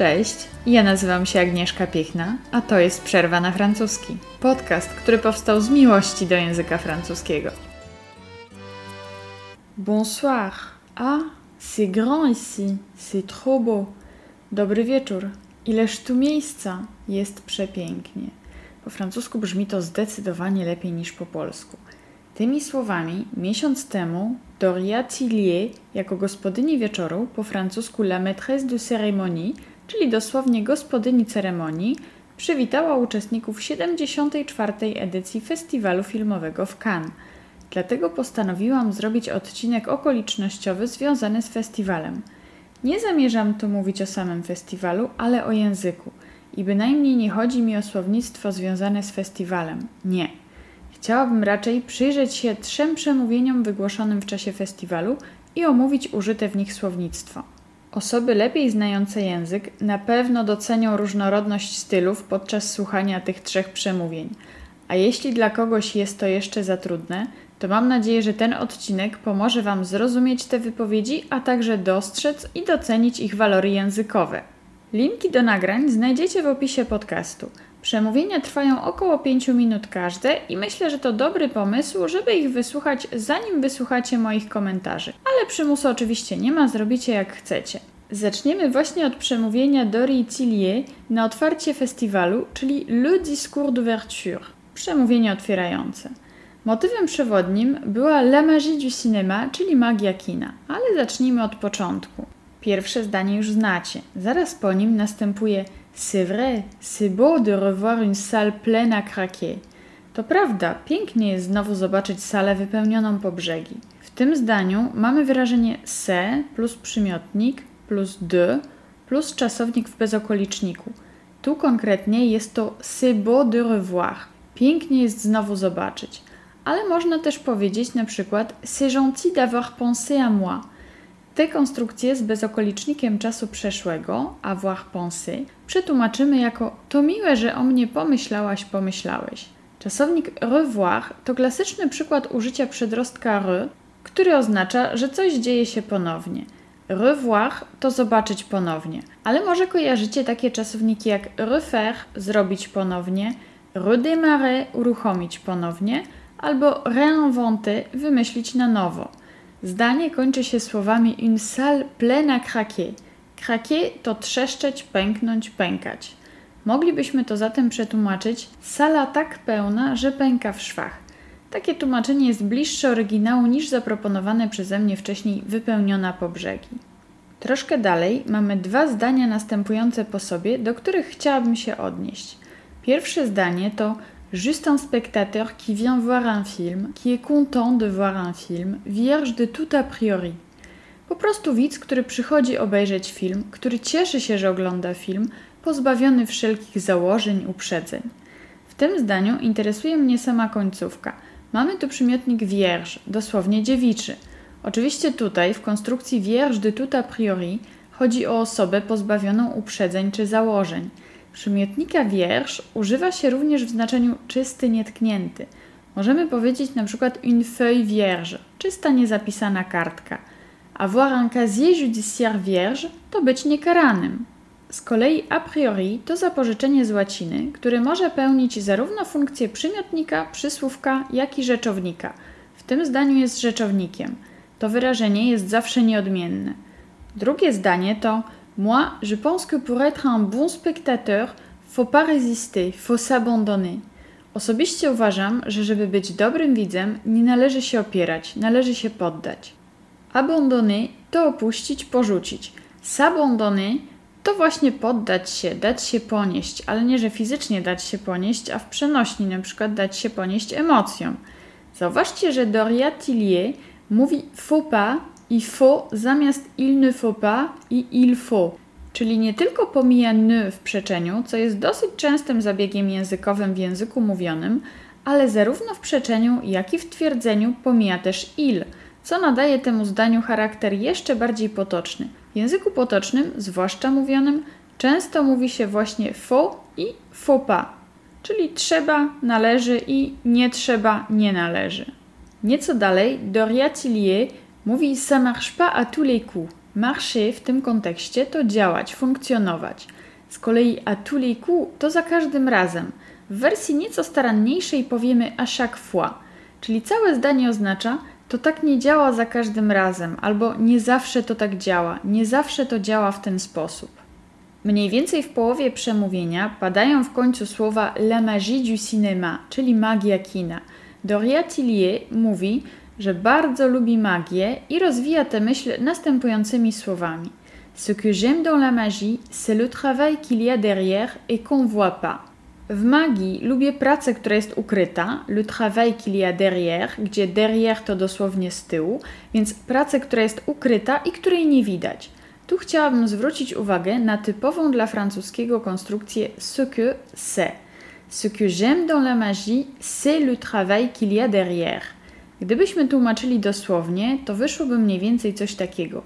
Cześć, ja nazywam się Agnieszka Piechna, a to jest Przerwa na francuski. Podcast, który powstał z miłości do języka francuskiego. Bonsoir. Ah, c'est grand ici, c'est trop beau. Dobry wieczór. Ileż tu miejsca, jest przepięknie. Po francusku brzmi to zdecydowanie lepiej niż po polsku. Tymi słowami miesiąc temu Doria Tillier jako gospodyni wieczoru, po francusku la maîtresse de cérémonie, czyli dosłownie gospodyni ceremonii, przywitała uczestników 74. edycji festiwalu filmowego w Cannes. Dlatego postanowiłam zrobić odcinek okolicznościowy związany z festiwalem. Nie zamierzam tu mówić o samym festiwalu, ale o języku. I bynajmniej nie chodzi mi o słownictwo związane z festiwalem. Nie. Chciałabym raczej przyjrzeć się trzem przemówieniom wygłoszonym w czasie festiwalu i omówić użyte w nich słownictwo. Osoby lepiej znające język na pewno docenią różnorodność stylów podczas słuchania tych trzech przemówień. A jeśli dla kogoś jest to jeszcze za trudne, to mam nadzieję, że ten odcinek pomoże Wam zrozumieć te wypowiedzi, a także dostrzec i docenić ich walory językowe. Linki do nagrań znajdziecie w opisie podcastu. Przemówienia trwają około 5 minut każde i myślę, że to dobry pomysł, żeby ich wysłuchać zanim wysłuchacie moich komentarzy. Ale przymusu oczywiście nie ma, zrobicie jak chcecie. Zaczniemy właśnie od przemówienia Dory Tillier na otwarcie festiwalu, czyli Le Discours d'ouverture. Przemówienie otwierające. Motywem przewodnim była La magie du cinéma, czyli magia kina, ale zacznijmy od początku. Pierwsze zdanie już znacie. Zaraz po nim następuje C'est vrai, c'est beau de revoir une salle pleine à craquer. To prawda, pięknie jest znowu zobaczyć salę wypełnioną po brzegi. W tym zdaniu mamy wyrażenie se plus przymiotnik plus de plus czasownik w bezokoliczniku. Tu konkretnie jest to c'est beau de revoir. Pięknie jest znowu zobaczyć. Ale można też powiedzieć na przykład c'est gentil d'avoir pensé à moi. Te konstrukcje z bezokolicznikiem czasu przeszłego, avoir pensé, przetłumaczymy jako to miłe, że o mnie pomyślałaś, pomyślałeś. Czasownik revoir to klasyczny przykład użycia przedrostka re, który oznacza, że coś dzieje się ponownie. Revoir to zobaczyć ponownie, ale może kojarzycie takie czasowniki jak refaire zrobić ponownie, redémarrer uruchomić ponownie albo réinventer wymyślić na nowo. Zdanie kończy się słowami une salle pleine à craquer. Craquer to trzeszczeć, pęknąć, pękać. Moglibyśmy to zatem przetłumaczyć sala tak pełna, że pęka w szwach. Takie tłumaczenie jest bliższe oryginału niż zaproponowane przeze mnie wcześniej wypełniona po brzegi. Troszkę dalej mamy dwa zdania następujące po sobie, do których chciałabym się odnieść. Pierwsze zdanie to Juste un spectateur qui vient voir un film, qui est content de voir un film, vierge de tout a priori. Po prostu widz, który przychodzi obejrzeć film, który cieszy się, że ogląda film, pozbawiony wszelkich założeń, uprzedzeń. W tym zdaniu interesuje mnie sama końcówka. Mamy tu przymiotnik vierge, dosłownie dziewiczy. Oczywiście tutaj, w konstrukcji vierge de tout a priori, chodzi o osobę pozbawioną uprzedzeń czy założeń. Przymiotnika wiersz używa się również w znaczeniu czysty, nietknięty. Możemy powiedzieć na przykład une feuille vierge, czysta, niezapisana kartka. Avoir un casier judiciaire vierge to być niekaranym. Z kolei a priori to zapożyczenie z łaciny, które może pełnić zarówno funkcję przymiotnika, przysłówka, jak i rzeczownika. W tym zdaniu jest rzeczownikiem. To wyrażenie jest zawsze nieodmienne. Drugie zdanie to Moi, je pense que pour être un bon spectateur, faut pas résister, faut s'abandonner. Osobiście uważam, że żeby być dobrym widzem, nie należy się opierać, należy się poddać. Abandonner to opuścić, porzucić. S'abandonner to właśnie poddać się, dać się ponieść, ale nie, że fizycznie dać się ponieść, a w przenośni na przykład dać się ponieść emocjom. Zauważcie, że Doria Tillier mówi faut pas i faut zamiast il ne faut pas i il faut. Czyli nie tylko pomija n w przeczeniu, co jest dosyć częstym zabiegiem językowym w języku mówionym, ale zarówno w przeczeniu, jak i w twierdzeniu pomija też il, co nadaje temu zdaniu charakter jeszcze bardziej potoczny. W języku potocznym, zwłaszcza mówionym, często mówi się właśnie faut i faut pas, czyli trzeba, należy i nie trzeba, nie należy. Nieco dalej Doria Tillier Mówi ça marche pas à tous les coups. Marcher w tym kontekście to działać, funkcjonować. Z kolei à tous les coups to za każdym razem. W wersji nieco staranniejszej powiemy à chaque fois, czyli całe zdanie oznacza to tak nie działa za każdym razem, albo nie zawsze to tak działa, nie zawsze to działa w ten sposób. Mniej więcej w połowie przemówienia padają w końcu słowa la magie du cinéma, czyli magia kina. Doria Tillier mówi, że bardzo lubi magię i rozwija tę myśl następującymi słowami. Ce que j'aime dans la magie, c'est le travail qu'il y a derrière et qu'on voit pas. W magii lubię pracę, która jest ukryta, le travail qu'il y a derrière, gdzie derrière to dosłownie z tyłu, więc pracę, która jest ukryta i której nie widać. Tu chciałabym zwrócić uwagę na typową dla francuskiego konstrukcję ce que c'est. Ce que j'aime dans la magie, c'est le travail qu'il y a derrière. Gdybyśmy tłumaczyli dosłownie, to wyszłoby mniej więcej coś takiego.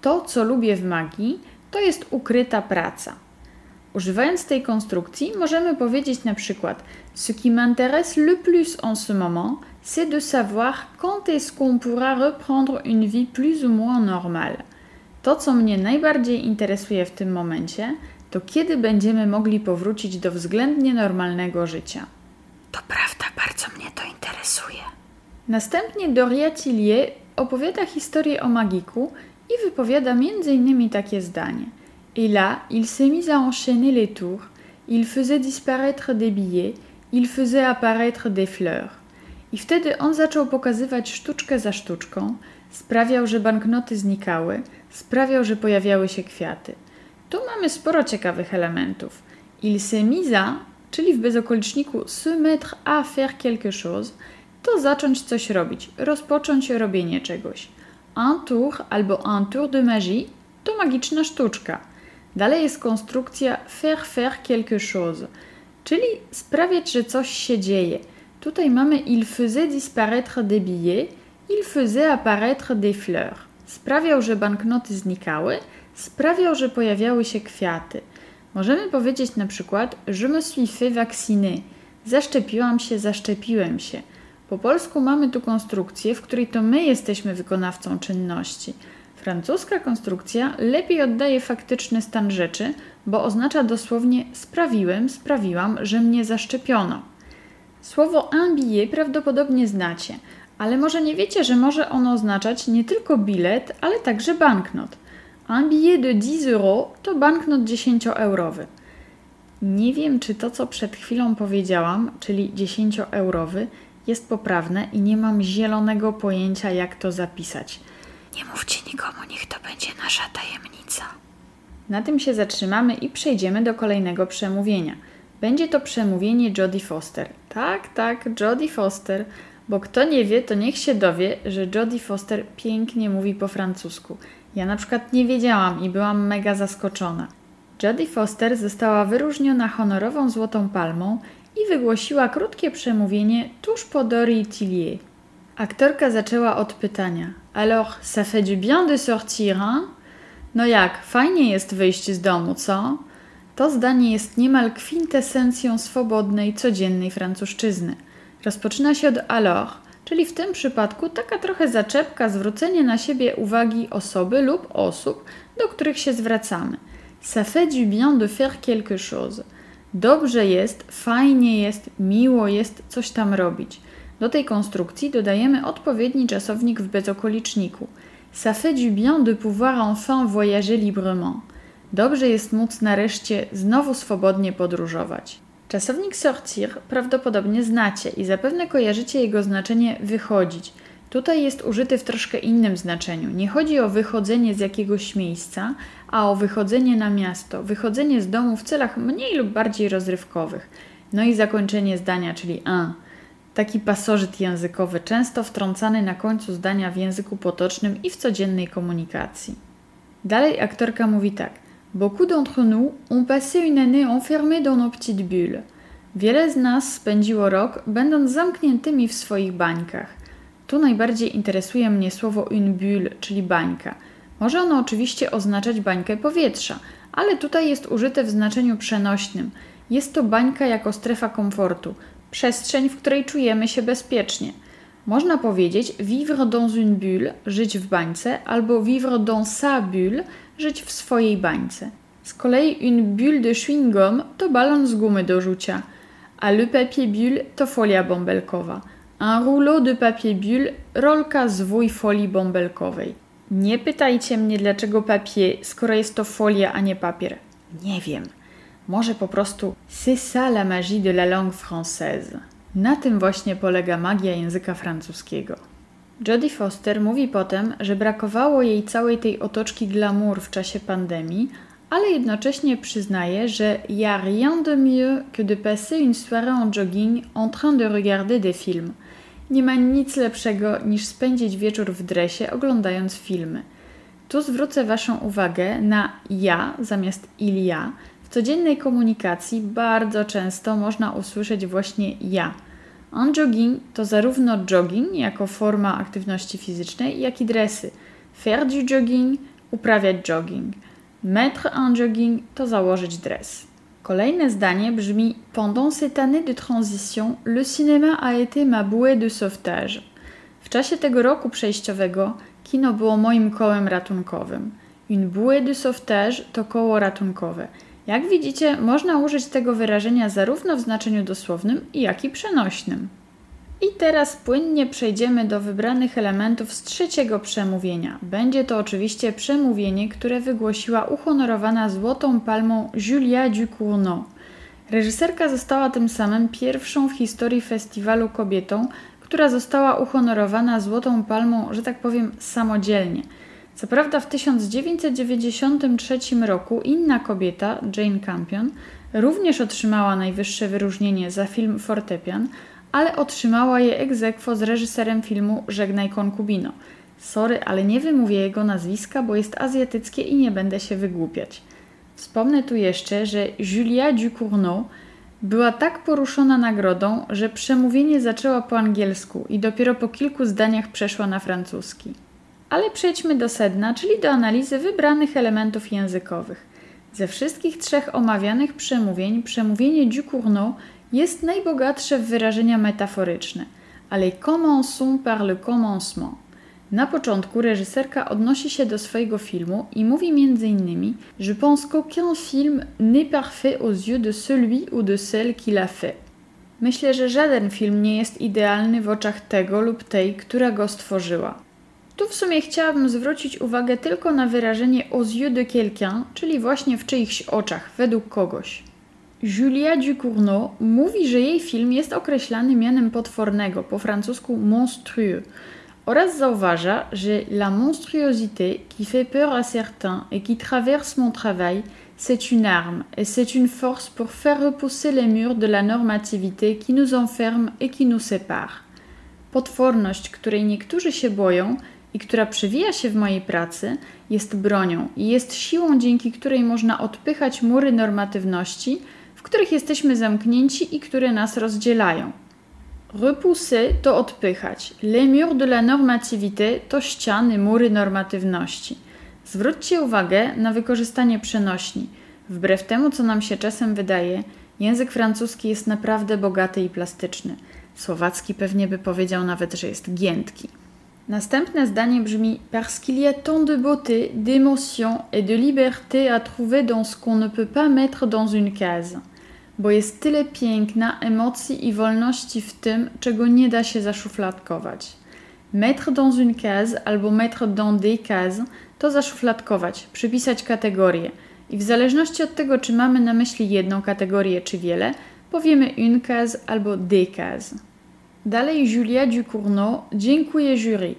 To, co lubię w magii, to jest ukryta praca. Używając tej konstrukcji, możemy powiedzieć na przykład Ce qui m'intéresse le plus en ce moment, c'est de savoir quand est-ce qu'on pourra reprendre une vie plus ou moins normale. To, co mnie najbardziej interesuje w tym momencie, to kiedy będziemy mogli powrócić do względnie normalnego życia. To prawda, bardzo mnie to interesuje. Następnie Doria Tillier opowiada historię o magiku i wypowiada m.in. takie zdanie. Et là, il s'est mis à enchaîner les tours, il faisait disparaître des billets, il faisait apparaître des fleurs. I wtedy on zaczął pokazywać sztuczkę za sztuczką, sprawiał, że banknoty znikały, sprawiał, że pojawiały się kwiaty. Tu mamy sporo ciekawych elementów. Il s'est mis à, czyli w bezokoliczniku se mettre à faire quelque chose, to zacząć coś robić, rozpocząć robienie czegoś. Un tour albo un tour de magie to magiczna sztuczka. Dalej jest konstrukcja faire faire quelque chose, czyli sprawiać, że coś się dzieje. Tutaj mamy il faisait disparaître des billets, il faisait apparaître des fleurs. Sprawiał, że banknoty znikały, sprawiał, że pojawiały się kwiaty. Możemy powiedzieć na przykład je me suis fait vacciner. Zaszczepiłam się, zaszczepiłem się. Po polsku mamy tu konstrukcję, w której to my jesteśmy wykonawcą czynności. Francuska konstrukcja lepiej oddaje faktyczny stan rzeczy, bo oznacza dosłownie sprawiłem, sprawiłam, że mnie zaszczepiono. Słowo un billet prawdopodobnie znacie, ale może nie wiecie, że może ono oznaczać nie tylko bilet, ale także banknot. Un billet de 10 euro to banknot 10-eurowy. Nie wiem, czy to, co przed chwilą powiedziałam, czyli 10-eurowy, jest poprawne i nie mam zielonego pojęcia, jak to zapisać. Nie mówcie nikomu, niech to będzie nasza tajemnica. Na tym się zatrzymamy i przejdziemy do kolejnego przemówienia. Będzie to przemówienie Jodie Foster. Tak, tak, Jodie Foster, bo kto nie wie, to niech się dowie, że Jodie Foster pięknie mówi po francusku. Ja na przykład nie wiedziałam i byłam mega zaskoczona. Jodie Foster została wyróżniona honorową Złotą Palmą i wygłosiła krótkie przemówienie tuż po Dorii Tillier. Aktorka zaczęła od pytania: Alors, ça fait du bien de sortir, hein? No jak, fajnie jest wyjść z domu, co? To zdanie jest niemal kwintesencją swobodnej, codziennej francuszczyzny. Rozpoczyna się od alors, czyli w tym przypadku taka trochę zaczepka, zwrócenie na siebie uwagi osoby lub osób, do których się zwracamy. Ça fait du bien de faire quelque chose. Dobrze jest, fajnie jest, miło jest coś tam robić. Do tej konstrukcji dodajemy odpowiedni czasownik w bezokoliczniku. Ça fait du bien de pouvoir enfin voyager librement. Dobrze jest móc nareszcie znowu swobodnie podróżować. Czasownik sortir prawdopodobnie znacie i zapewne kojarzycie jego znaczenie wychodzić. Tutaj jest użyty w troszkę innym znaczeniu. Nie chodzi o wychodzenie z jakiegoś miejsca, a o wychodzenie na miasto, wychodzenie z domu w celach mniej lub bardziej rozrywkowych. No i zakończenie zdania, czyli un. Taki pasożyt językowy, często wtrącany na końcu zdania w języku potocznym i w codziennej komunikacji. Dalej aktorka mówi tak. Beaucoup d'entre nous ont passé une année enfermés dans nos petites bulles. Wiele z nas spędziło rok, będąc zamkniętymi w swoich bańkach. Tu najbardziej interesuje mnie słowo une bulle, czyli bańka. Może ono oczywiście oznaczać bańkę powietrza, ale tutaj jest użyte w znaczeniu przenośnym. Jest to bańka jako strefa komfortu, przestrzeń, w której czujemy się bezpiecznie. Można powiedzieć vivre dans une bulle, żyć w bańce, albo vivre dans sa bulle, żyć w swojej bańce. Z kolei une bulle de chewing-gum to balon z gumy do rzucia, a le papier bulle to folia bąbelkowa. Un rouleau de papier bulle, rolka zwój folii bąbelkowej. Nie pytajcie mnie dlaczego papier, skoro jest to folia, a nie papier. Nie wiem. Może po prostu c'est ça la magie de la langue française. Na tym właśnie polega magia języka francuskiego. Jodie Foster mówi potem, że brakowało jej całej tej otoczki glamour w czasie pandemii, ale jednocześnie przyznaje, że y a rien de mieux que de passer une soirée en jogging en train de regarder des films. Nie ma nic lepszego niż spędzić wieczór w dresie oglądając filmy. Tu zwrócę Waszą uwagę na ja zamiast ilia. W codziennej komunikacji bardzo często można usłyszeć właśnie ja. En jogging to zarówno jogging jako forma aktywności fizycznej, jak i dresy. Faire du jogging, uprawiać jogging. Mettre un jogging to założyć dres. Kolejne zdanie brzmi Pendant cette année de transition, le cinéma a été ma bouée de sauvetage. W czasie tego roku przejściowego kino było moim kołem ratunkowym. Une bouée de sauvetage to koło ratunkowe. Jak widzicie, można użyć tego wyrażenia zarówno w znaczeniu dosłownym, jak i przenośnym. I teraz płynnie przejdziemy do wybranych elementów z trzeciego przemówienia. Będzie to oczywiście przemówienie, które wygłosiła uhonorowana Złotą Palmą Julia Ducournau. Reżyserka została tym samym pierwszą w historii festiwalu kobietą, która została uhonorowana Złotą Palmą, że tak powiem, samodzielnie. Co prawda w 1993 roku inna kobieta, Jane Campion, również otrzymała najwyższe wyróżnienie za film Fortepian, ale otrzymała je ex z reżyserem filmu Żegnaj konkubino. Sorry, ale nie wymówię jego nazwiska, bo jest azjatyckie i nie będę się wygłupiać. Wspomnę tu jeszcze, że Julia Ducournau była tak poruszona nagrodą, że przemówienie zaczęła po angielsku i dopiero po kilku zdaniach przeszła na francuski. Ale przejdźmy do sedna, czyli do analizy wybranych elementów językowych. Ze wszystkich trzech omawianych przemówień, przemówienie Ducournau jest najbogatsze w wyrażenia metaforyczne, ale commençons par le commencement. Na początku reżyserka odnosi się do swojego filmu i mówi m.in. Je pense qu'aucun film n'est parfait aux yeux de celui ou de celle qui l'a fait. Myślę, że żaden film nie jest idealny w oczach tego lub tej, która go stworzyła. Tu w sumie chciałabym zwrócić uwagę tylko na wyrażenie aux yeux de quelqu'un, czyli właśnie w czyichś oczach, według kogoś. Julia Ducournau mówi, że jej film jest określany mianem potwornego, po francusku monstrueux, oraz zauważa, że la monstruosité qui fait peur à certains et qui traverse mon travail, c'est une arme et c'est une force pour faire repousser les murs de la normativité qui nous enferme et qui nous sépare. Potworność, której niektórzy się boją i która przewija się w mojej pracy, jest bronią i jest siłą, dzięki której można odpychać mury normatywności, których jesteśmy zamknięci i które nas rozdzielają. Repousser to odpychać. Les murs de la normativité to ściany, mury normatywności. Zwróćcie uwagę na wykorzystanie przenośni. Wbrew temu, co nam się czasem wydaje, język francuski jest naprawdę bogaty i plastyczny. Słowacki pewnie by powiedział nawet, że jest giętki. Następne zdanie brzmi Parce qu'il y a tant de beauté, d'émotion et de liberté à trouver dans ce qu'on ne peut pas mettre dans une case bo jest tyle piękna, emocji i wolności w tym, czego nie da się zaszufladkować. Mettre dans une case albo mettre dans des cases to zaszufladkować, przypisać kategorię. I w zależności od tego, czy mamy na myśli jedną kategorię czy wiele, powiemy une case albo des cases. Dalej Julia Ducournau dziękuję jury.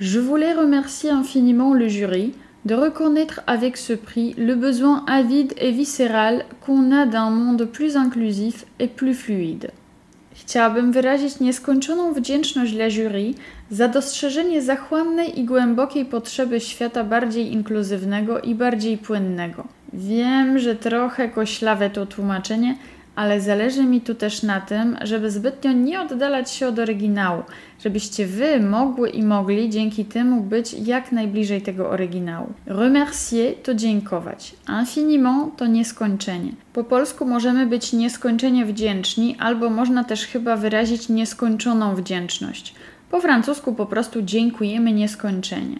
Je voulais remercier infiniment le jury de reconnaître avec ce prix le besoin avide et viscéral qu'on a d'un monde plus inclusif et plus fluide. Chciałabym wyrazić nieskończoną wdzięczność dla jury za dostrzeżenie zachłannej i głębokiej potrzeby świata bardziej inkluzywnego i bardziej płynnego. Wiem, że trochę koślawe to tłumaczenie, ale zależy mi tu też na tym, żeby zbytnio nie oddalać się od oryginału, żebyście wy mogły i mogli dzięki temu być jak najbliżej tego oryginału. Remercier to dziękować, infiniment to nieskończenie. Po polsku możemy być nieskończenie wdzięczni, albo można też chyba wyrazić nieskończoną wdzięczność. Po francusku po prostu dziękujemy nieskończenie.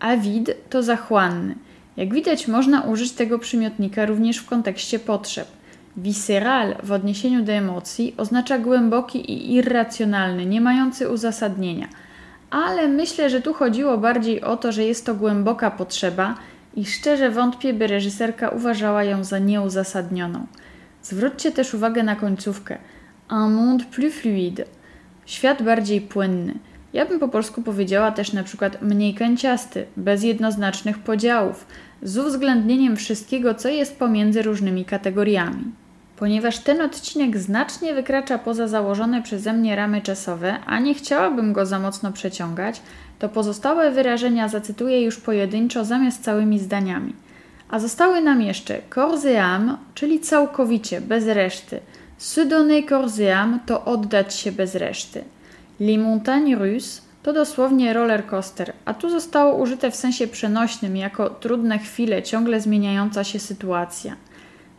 A vide to zachłanny. Jak widać, można użyć tego przymiotnika również w kontekście potrzeb. Visceral w odniesieniu do emocji oznacza głęboki i irracjonalny, nie mający uzasadnienia. Ale myślę, że tu chodziło bardziej o to, że jest to głęboka potrzeba i szczerze wątpię, by reżyserka uważała ją za nieuzasadnioną. Zwróćcie też uwagę na końcówkę. Un monde plus fluide. Świat bardziej płynny. Ja bym po polsku powiedziała też na przykład mniej kęciasty, bez jednoznacznych podziałów, z uwzględnieniem wszystkiego, co jest pomiędzy różnymi kategoriami. Ponieważ ten odcinek znacznie wykracza poza założone przeze mnie ramy czasowe, a nie chciałabym go za mocno przeciągać, to pozostałe wyrażenia zacytuję już pojedynczo zamiast całymi zdaniami. A zostały nam jeszcze âme, czyli całkowicie, bez reszty. Se donner to oddać się bez reszty. Les montagnes russes to dosłownie roller coaster, a tu zostało użyte w sensie przenośnym jako trudne chwile, ciągle zmieniająca się sytuacja.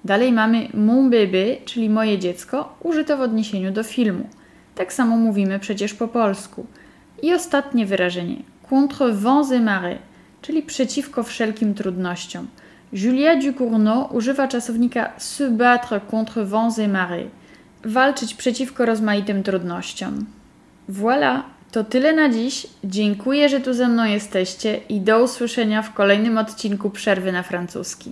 Dalej mamy mon bébé, czyli moje dziecko, użyte w odniesieniu do filmu. Tak samo mówimy przecież po polsku. I ostatnie wyrażenie contre vents et marées, czyli przeciwko wszelkim trudnościom. Julia Ducournau używa czasownika se battre contre vents et marées, walczyć przeciwko rozmaitym trudnościom. Voilà, to tyle na dziś. Dziękuję, że tu ze mną jesteście i do usłyszenia w kolejnym odcinku Przerwy na francuski.